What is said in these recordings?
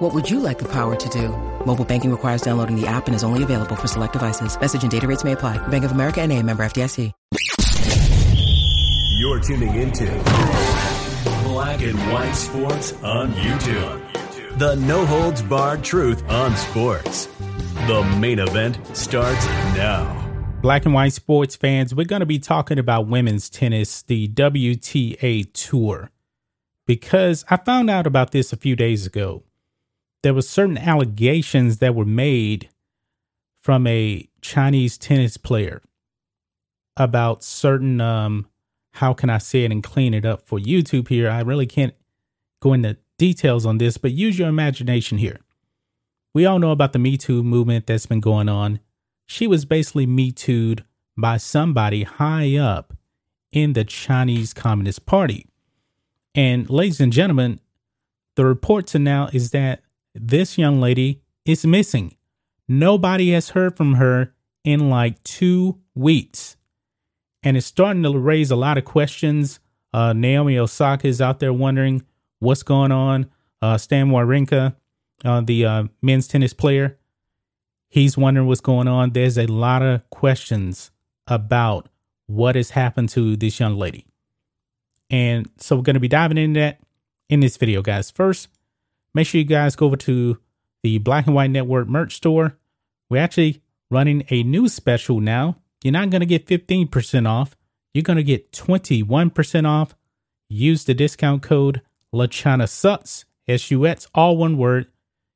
What would you like the power to do? Mobile banking requires downloading the app and is only available for select devices. Message and data rates may apply. Bank of America and a member FDIC. You're tuning into Black and White Sports on YouTube. The no holds barred truth on sports. The main event starts now. Black and white sports fans, we're going to be talking about women's tennis, the WTA Tour, because I found out about this a few days ago. There were certain allegations that were made from a Chinese tennis player about certain, um, how can I say it and clean it up for YouTube here? I really can't go into details on this, but use your imagination here. We all know about the Me Too movement that's been going on. She was basically Me Too'd by somebody high up in the Chinese Communist Party. And ladies and gentlemen, the report to now is that this young lady is missing. Nobody has heard from her in like two weeks. And it's starting to raise a lot of questions. Uh, Naomi Osaka is out there wondering what's going on. Uh, Stan Wawrinka, uh, the uh, men's tennis player, he's wondering what's going on. There's a lot of questions about what has happened to this young lady. And so we're going to be diving into that in this video, guys. First, make sure you guys go over to the Black and White Network merch store. We're actually running a new special now. You're not going to get 15% off. You're going to get 21% off. Use the discount code LeChina Sucks, S-U-X, all one word.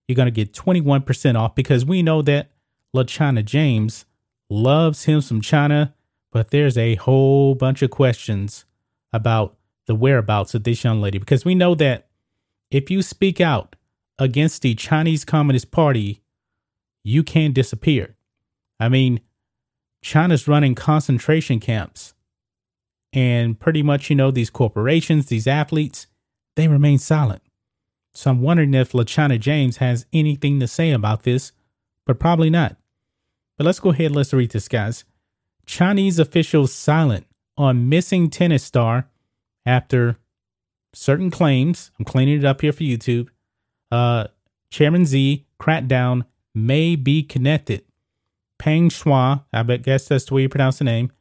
You're going to get 21% off because we know that LeChina James loves him some China, but there's a whole bunch of questions about the whereabouts of this young lady because we know that if you speak out against the Chinese Communist Party, you can disappear. I mean, China's running concentration camps. And pretty much, you know, these corporations, these athletes, they remain silent. So I'm wondering if LeChina James has anything to say about this, but probably not. But let's go ahead, let's read this, guys. Chinese officials silent on missing tennis star after certain claims. I'm cleaning it up here for YouTube. Uh, Chairman Xi crackdown may be connected. Peng Shua, I bet guess that's the way you pronounce the name,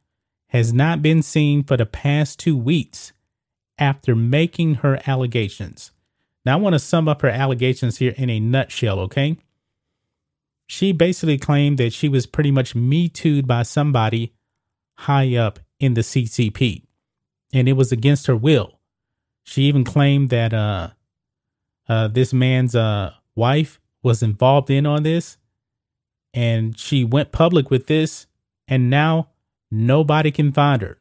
has not been seen for the past two weeks after making her allegations. Now, I want to sum up her allegations here in a nutshell, okay? She basically claimed that she was pretty much Me Too'd by somebody high up in the CCP, and it was against her will. She even claimed that uh, uh, this man's uh, wife was involved in on this, and she went public with this, and now nobody can find her.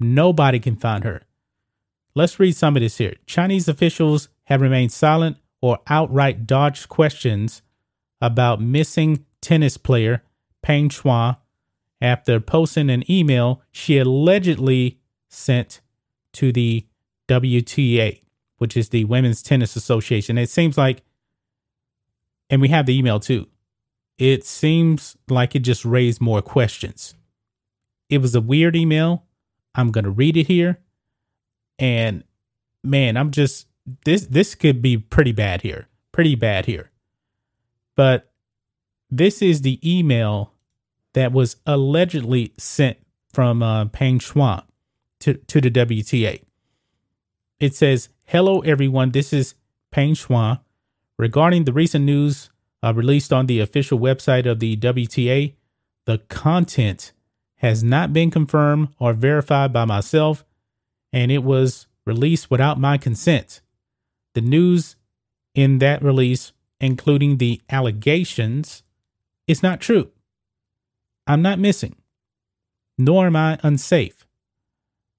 Nobody can find her. Let's read some of this here. Chinese officials have remained silent or outright dodged questions about missing tennis player Peng Shuai after posting an email she allegedly sent to the WTA, which is the Women's Tennis Association. It seems like, and we have the email too, it seems like it just raised more questions. It was a weird email. I'm going to read it here and man, I'm just this this could be pretty bad here. Pretty bad here. But this is the email that was allegedly sent from uh, Peng Shuai to, to the WTA. It says, Hello, everyone. This is Peng Shuai. Regarding the recent news uh, released on the official website of the WTA, the content has not been confirmed or verified by myself and it was released without my consent. The news in that release, including the allegations, is not true. I'm not missing, nor am I unsafe.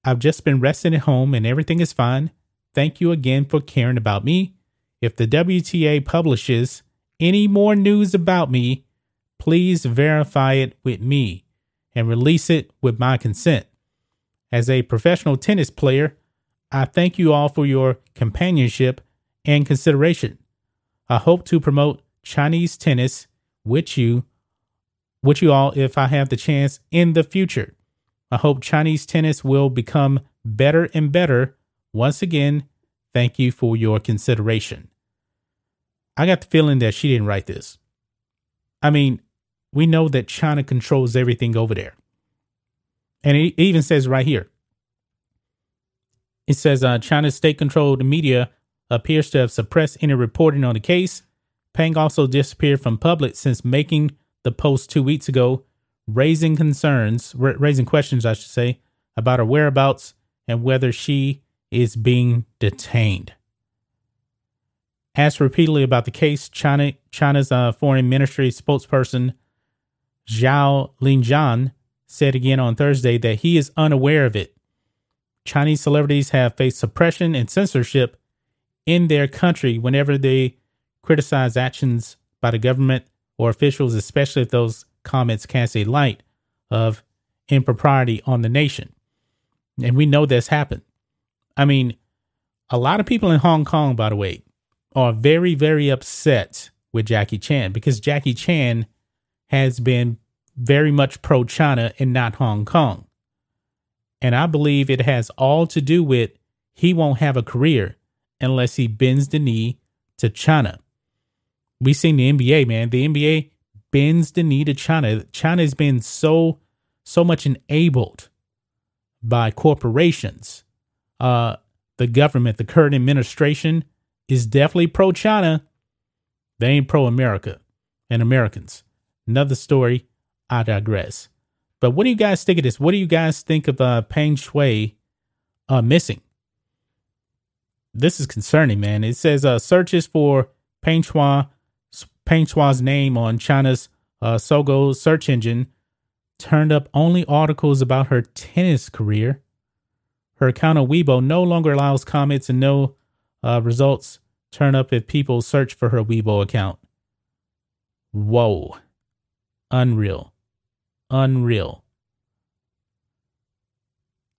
I've just been resting at home and everything is fine. Thank you again for caring about me. If the WTA publishes any more news about me, please verify it with me and release it with my consent. As a professional tennis player, I thank you all for your companionship and consideration. I hope to promote Chinese tennis with you with you all if I have the chance in the future. I hope Chinese tennis will become better and better. Once again, thank you for your consideration. I got the feeling that she didn't write this. I mean, we know that China controls everything over there. And it even says right here it says uh, China's state controlled media appears to have suppressed any reporting on the case. Peng also disappeared from public since making the post two weeks ago, raising concerns, raising questions, I should say, about her whereabouts and whether she is being detained. Asked repeatedly about the case, China, China's uh, foreign ministry spokesperson Zhao Lijian said again on Thursday that he is unaware of it. Chinese celebrities have faced suppression and censorship in their country whenever they criticize actions by the government or officials, especially if those comments cast a light of impropriety on the nation. And we know this happened. I mean, a lot of people in Hong Kong, by the way, are very, very upset with Jackie Chan because Jackie Chan has been very much pro China and not Hong Kong. And I believe it has all to do with he won't have a career unless he bends the knee to China. We seen the NBA, man. The NBA bends the knee to China. China has been so so much enabled by corporations. Uh, the government, the current administration, is definitely pro China. They ain't pro America and Americans. Another story. I digress. But what do you guys think of this? What do you guys think of uh, Peng Shuai uh, missing? This is concerning, man. It says uh, searches for Peng Shuai, Peng Shuai's name on China's uh, Sogou search engine turned up only articles about her tennis career. Her account on Weibo no longer allows comments and no uh, results turn up if people search for her Weibo account. Whoa. Unreal unreal.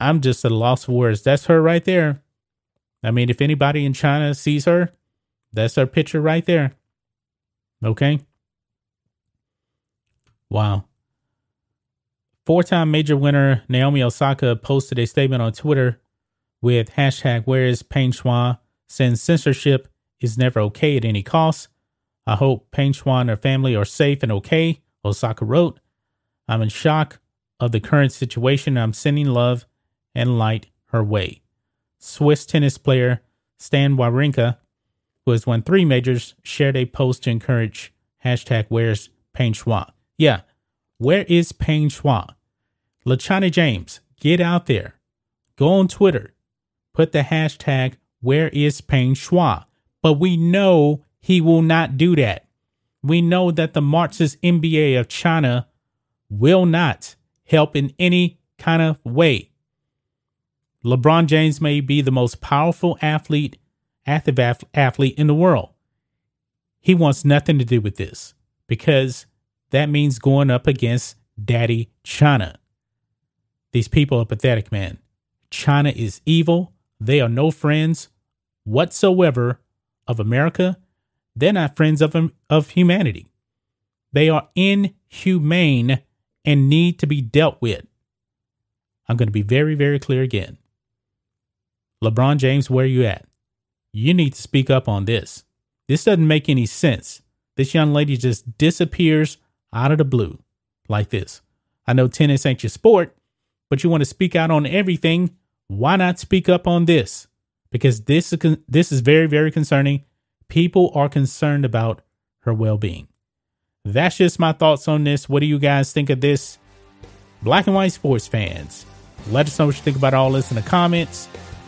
I'm just at a loss for words. That's her right there. I mean, if anybody in China sees her, that's her picture right there. Okay. Wow. Four time major winner Naomi Osaka posted a statement on Twitter with hashtag where is Peng since censorship is never okay at any cost. I hope Peng and her family are safe and okay, Osaka wrote. I'm in shock of the current situation. I'm sending love and light her way. Swiss tennis player Stan Wawrinka, who has won three majors, shared a post to encourage hashtag where's Peng Shuai. Yeah, where is Peng Shuai? LeChina James, get out there. Go on Twitter. Put the hashtag where is Peng Shuai. But we know he will not do that. We know that the Marxist NBA of China will not help in any kind of way. LeBron James may be the most powerful athlete, active athlete in the world. He wants nothing to do with this because that means going up against Daddy China. These people are pathetic, man. China is evil. They are no friends whatsoever of America. They're not friends of, of humanity. They are inhumane and need to be dealt with. I'm going to be very, very clear again. LeBron James, where are you at? You need to speak up on this. This doesn't make any sense. This young lady just disappears out of the blue like this. I know tennis ain't your sport, but you want to speak out on everything. Why not speak up on this? Because this is this is very very concerning. People are concerned about her well-being. That's just my thoughts on this. What do you guys think of this? Black and white sports fans, let us know what you think about all this in the comments.